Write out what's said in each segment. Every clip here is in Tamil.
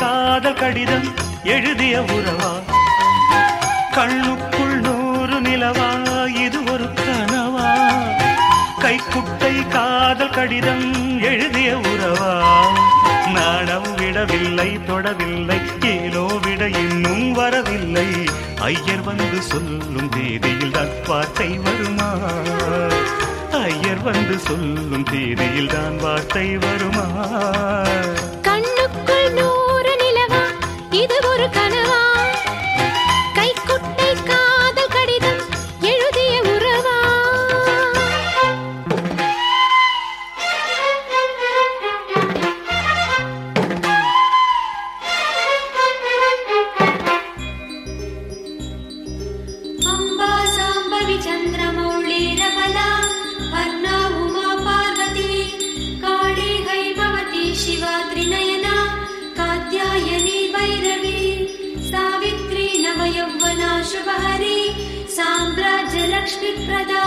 காதல் கடிதம் எழுதிய உறவா? கண்ணுக்குள் நூறு நிலவா? இது ஒரு கனவா? கைக்குட்டை காதல் கடிதம் எழுதிய உறவா? நாணம் விடவில்லை தொடவில்லை ஏனோ விட இன்னும் வரவில்லை. ஐயர் வந்து சொல்லும் தேதியில் தான் வார்த்தை வருமா? ஐயர் வந்து சொல்லும் தேதியில் தான் வார்த்தை வருமா? இது ஒரு शुभहरी साम्राज्यलक्ष्मीप्रदा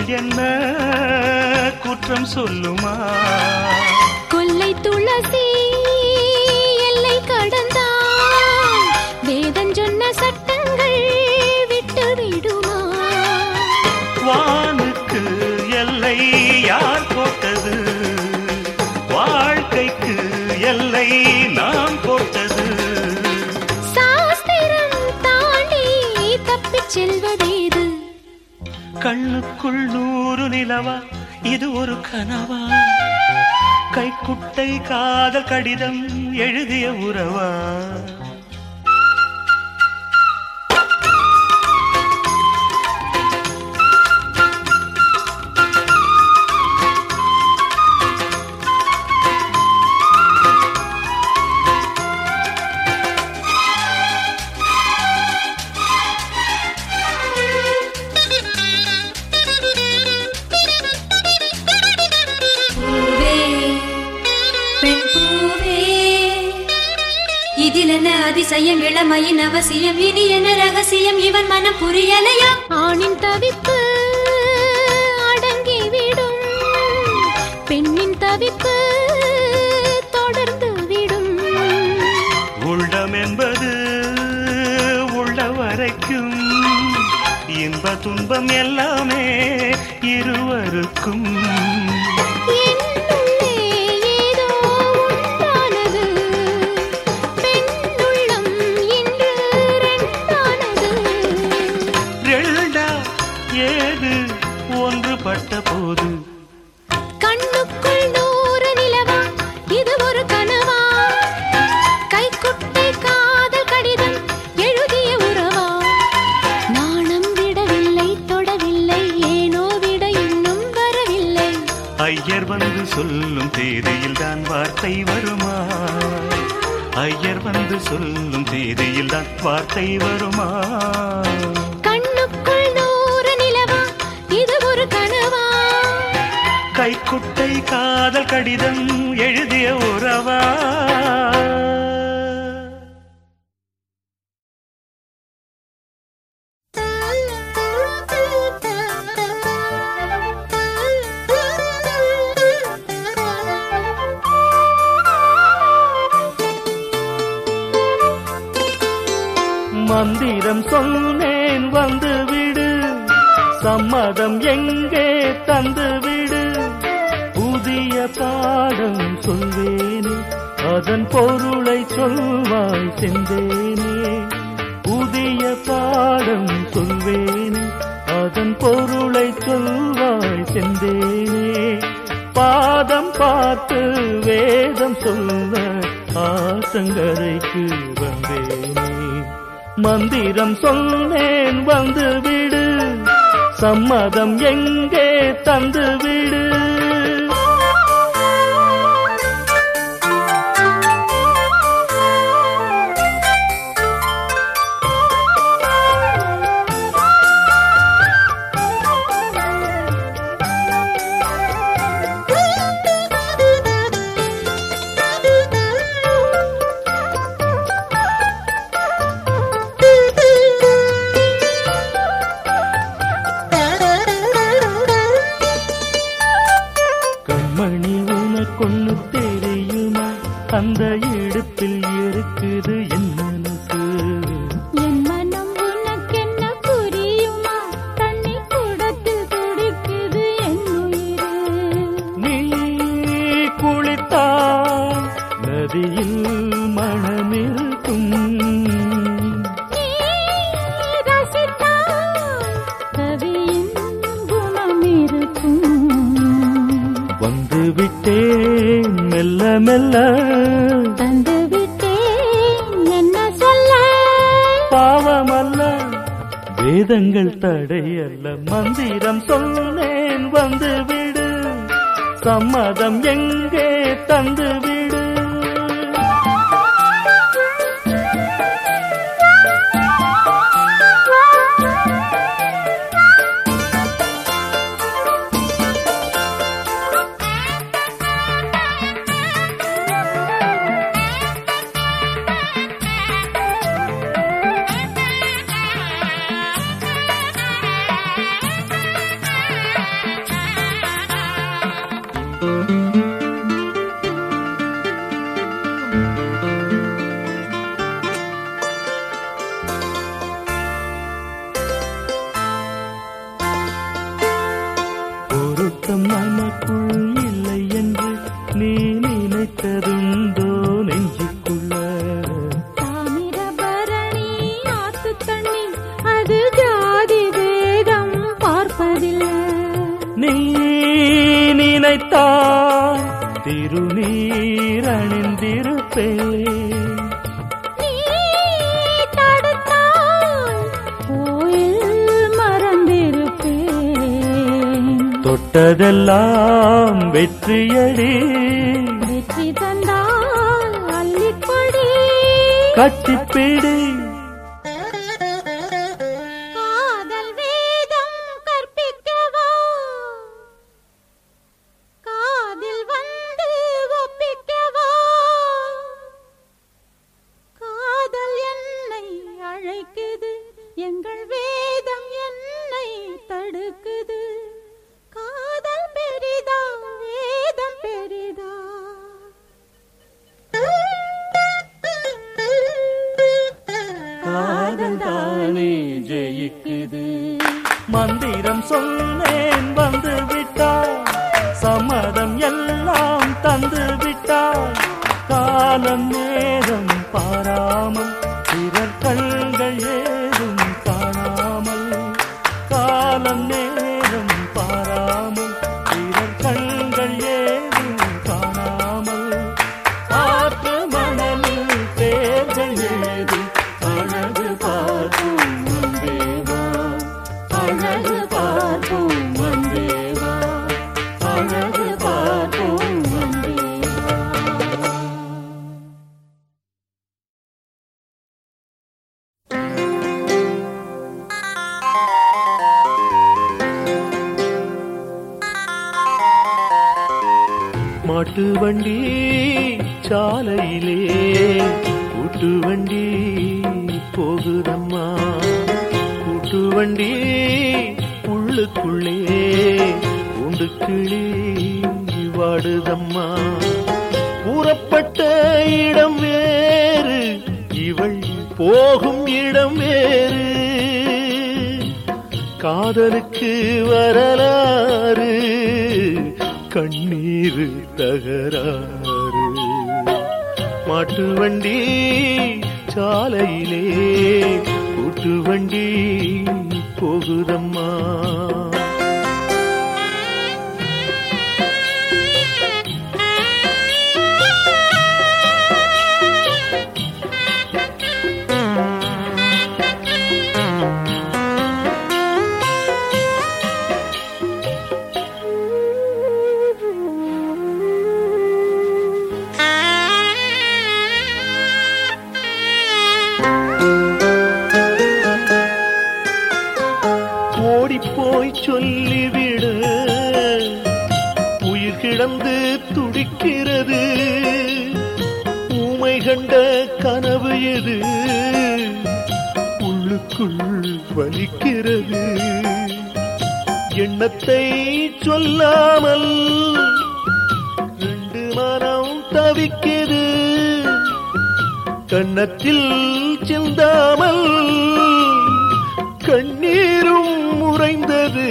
கொடிகள் என்ன குற்றம் சொல்லுமா? கொல்லை துளசி எல்லை கடந்தான் வேதம் சொன்ன சட்டங்கள் விட்டு விடுமா வானுக்கு கண்ணுக்குள் நூறு நிலவா இது ஒரு கனவா? கைக்குட்டை காதல் கடிதம் எழுதிய உறவா? அதிசயம் இளமையின் அவசியம் இனி என்ன ரகசியம்? இவன் மனம் புரியலையா? ஆணின் தவிப்பு அடங்கிவிடும். பெண்ணின் தவிப்பு தொடர்ந்து விடும் உள்ளம் என்பது உள்ள வரைக்கும் இன்ப துன்பம் எல்லாமே இருவருக்கும். పట్ట சொன்னேன் வந்து விடு சம்மதம் எங்கே தந்து விடு புதிய பாடம் சொல்வேனே அதன் பொருளை சொல்வாய் செந்தேனே. புதிய பாடம் சொல்வேனே அதன் பொருளை சொல்வாய் செந்தேனே. பாதம் பார்த்து வேதம் சொல்ல ஆத்தங்கரைக்கு வந்தேன். மந்திரம் சொன்னேன் வந்து விடு சம்மதம் எங்கே தந்து விடு இருக்குது என்னனுக்கு என் மனம் உனக்கென்ன புரியுமா? தண்ணி குடத்தில் துடிக்குது என் நீ குளித்தால் நதியில் மனமிருக்கும். வந்து விட்டேன் மெல்ல மெல்ல. பாவமல்ல. வேதங்கள் தடையல்ல. மந்திரம் சொன்னேன் வந்துவிடு சம்மதம் எங்கே தந்துவிடு. நினைத்ததுண்டோ நெஞ்சுக்குள்ள? தாமிரபரணி ஆத்து தண்ணி அது ஜாதி வேதம் பார்ப்பதில்லை. நீ நினைத்தால் திருநீர் அணிந்திருப்பேன். நீ தடுத்தால் கோயில் மறந்திருப்பேன். தொட்டதெல்லாம் வெற்றியடி. கட்டிப்பிடி கண்கள் ஏதும் உண்டு கிளி வாடுதம்மா. கூறப்பட்ட இடம் வேறு இவள் போகும் இடம் வேறு. காதலுக்கு வரலாறு கண்ணீர் தகராறு. மாட்டு வண்டி சாலையிலே கூட்டு வண்டி போகுதம்மா. கருத்தை சொல்லாமல் ரெண்டு மனம் தவிக்குது. கண்ணத்தில் சிந்தாமல் கண்ணீரும் உறைந்தது.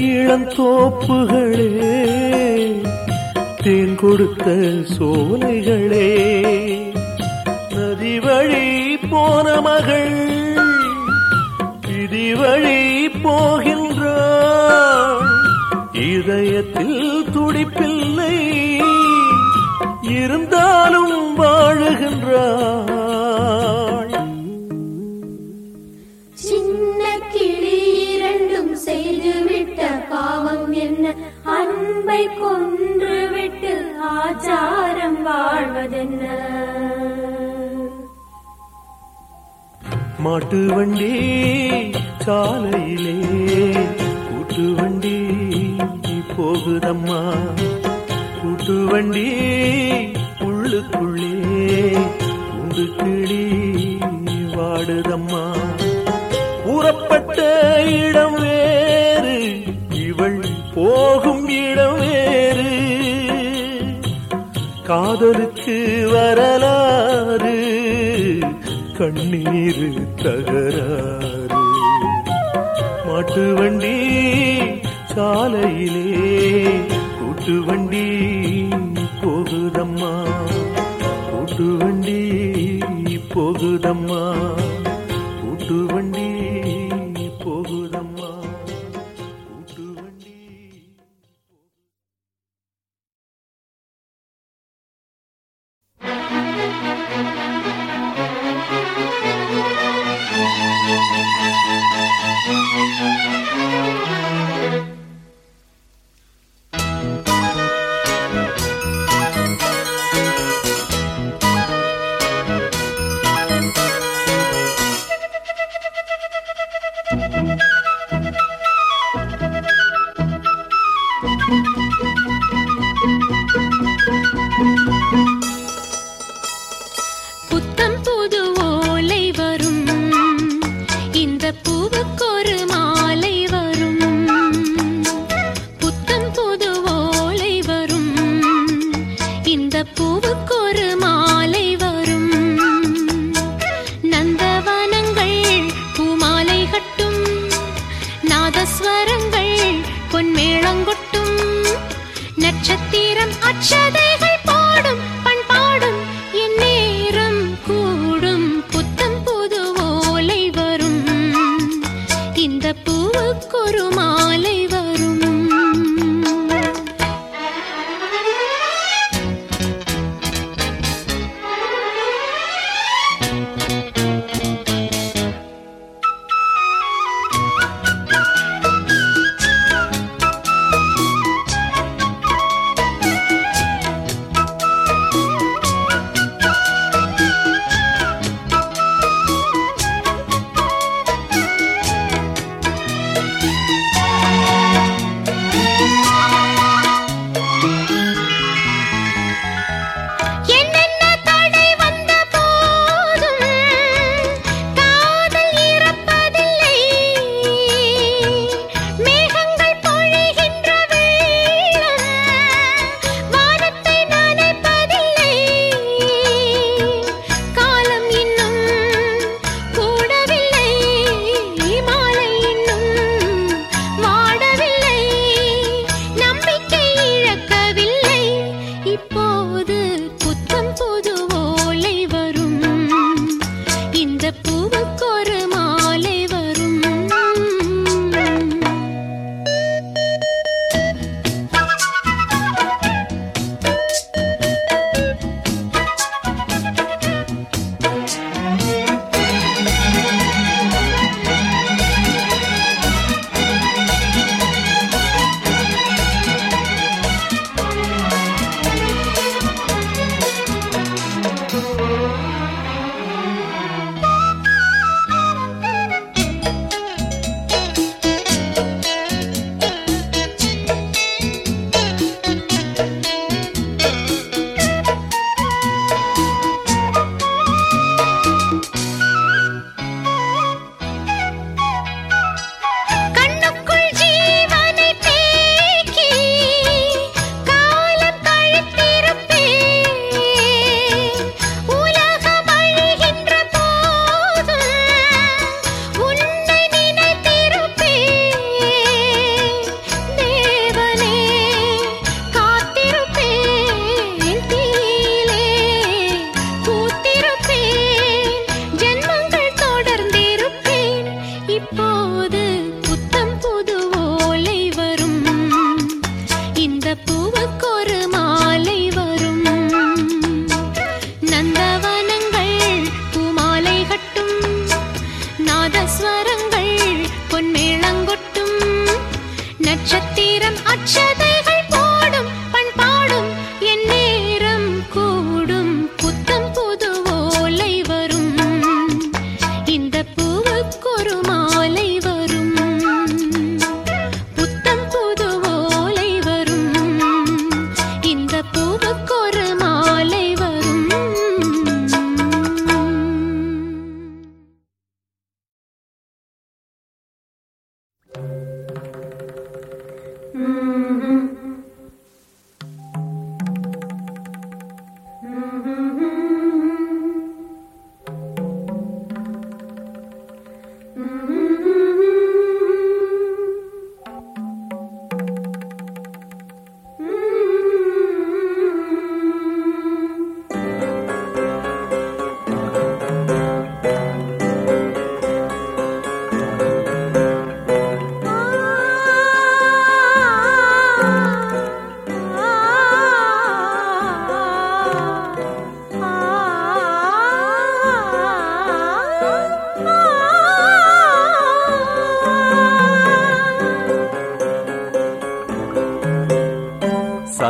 இளம் தோப்புகளே தேன் கொடுத்த சோலைகளே. நதி வழி போன மகள் விதி வழி போகின்றாள். இதயத்தில் துடிப்பில்லை இருந்தாலும் வாழுகின்றாள். அன்பை கொன்றுவிட்டு ஆச்சாரம் வாழ்வதென்ன? மாட்டு வண்டி சாலையிலே கூட்டு வண்டி போகுதம்மா. கூட்டு வண்டி உள்ளுக்குள்ளே உண்டு கிளி வாடுதம்மா. கூறப்பட்ட இடம் வே இடம் வேறு. காதலுக்கு வரலாறு கண்ணீர் தகராறு. மாட்டு வண்டி சாலையிலே கூட்டு வண்டி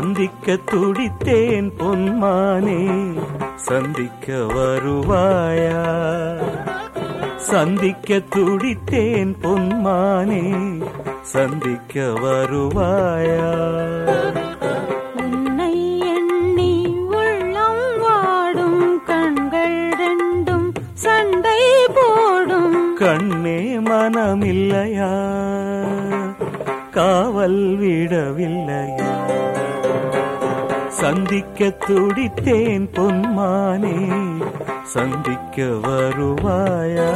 சந்திக்க துடித்தேன் பொன்மானே. சந்திக்க வருவாயா? சந்திக்க துடித்தேன் பொன்மானே. சந்திக்க வருவாயா? சந்திக்க துடித்தேன் பொன்மானே சந்திக்க வருவாயா?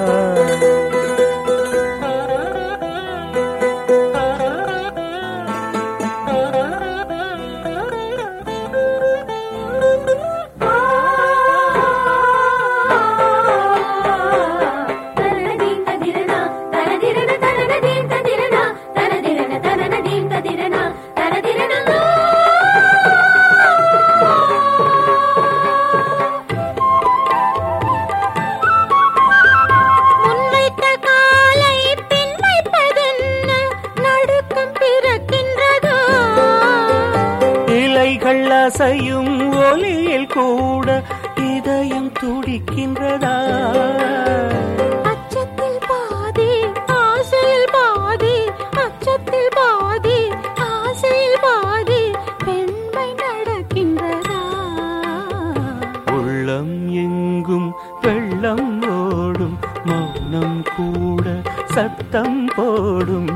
இலைகள் அசையும் ஒலியில் கூட இதயம் துடிக்கின்றதா? அச்சத்தில் பாதி ஆசையில் பாதி அச்சத்தில் பாதி ஆசையில் பாதி பெண்மை நடக்கின்றதா? உள்ளம் எங்கும் வெள்ளம் ஓடும் மௌனம் கூட சத்தம் போடும்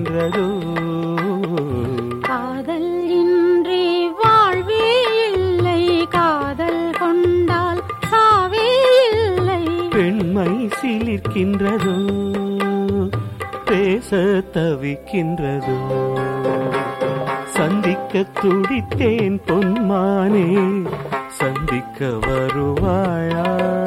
துடிக்கின்றதோ காதல் இன்றி வாழ்வே இல்லை. காதல் கொண்டால் சாவே இல்லை. பெண்மை சிலிர்க்கின்றதோ. பேச தவிக்கின்றதோ. சந்திக்க துடித்தேன் பொன்மானே. சந்திக்க வருவாயா.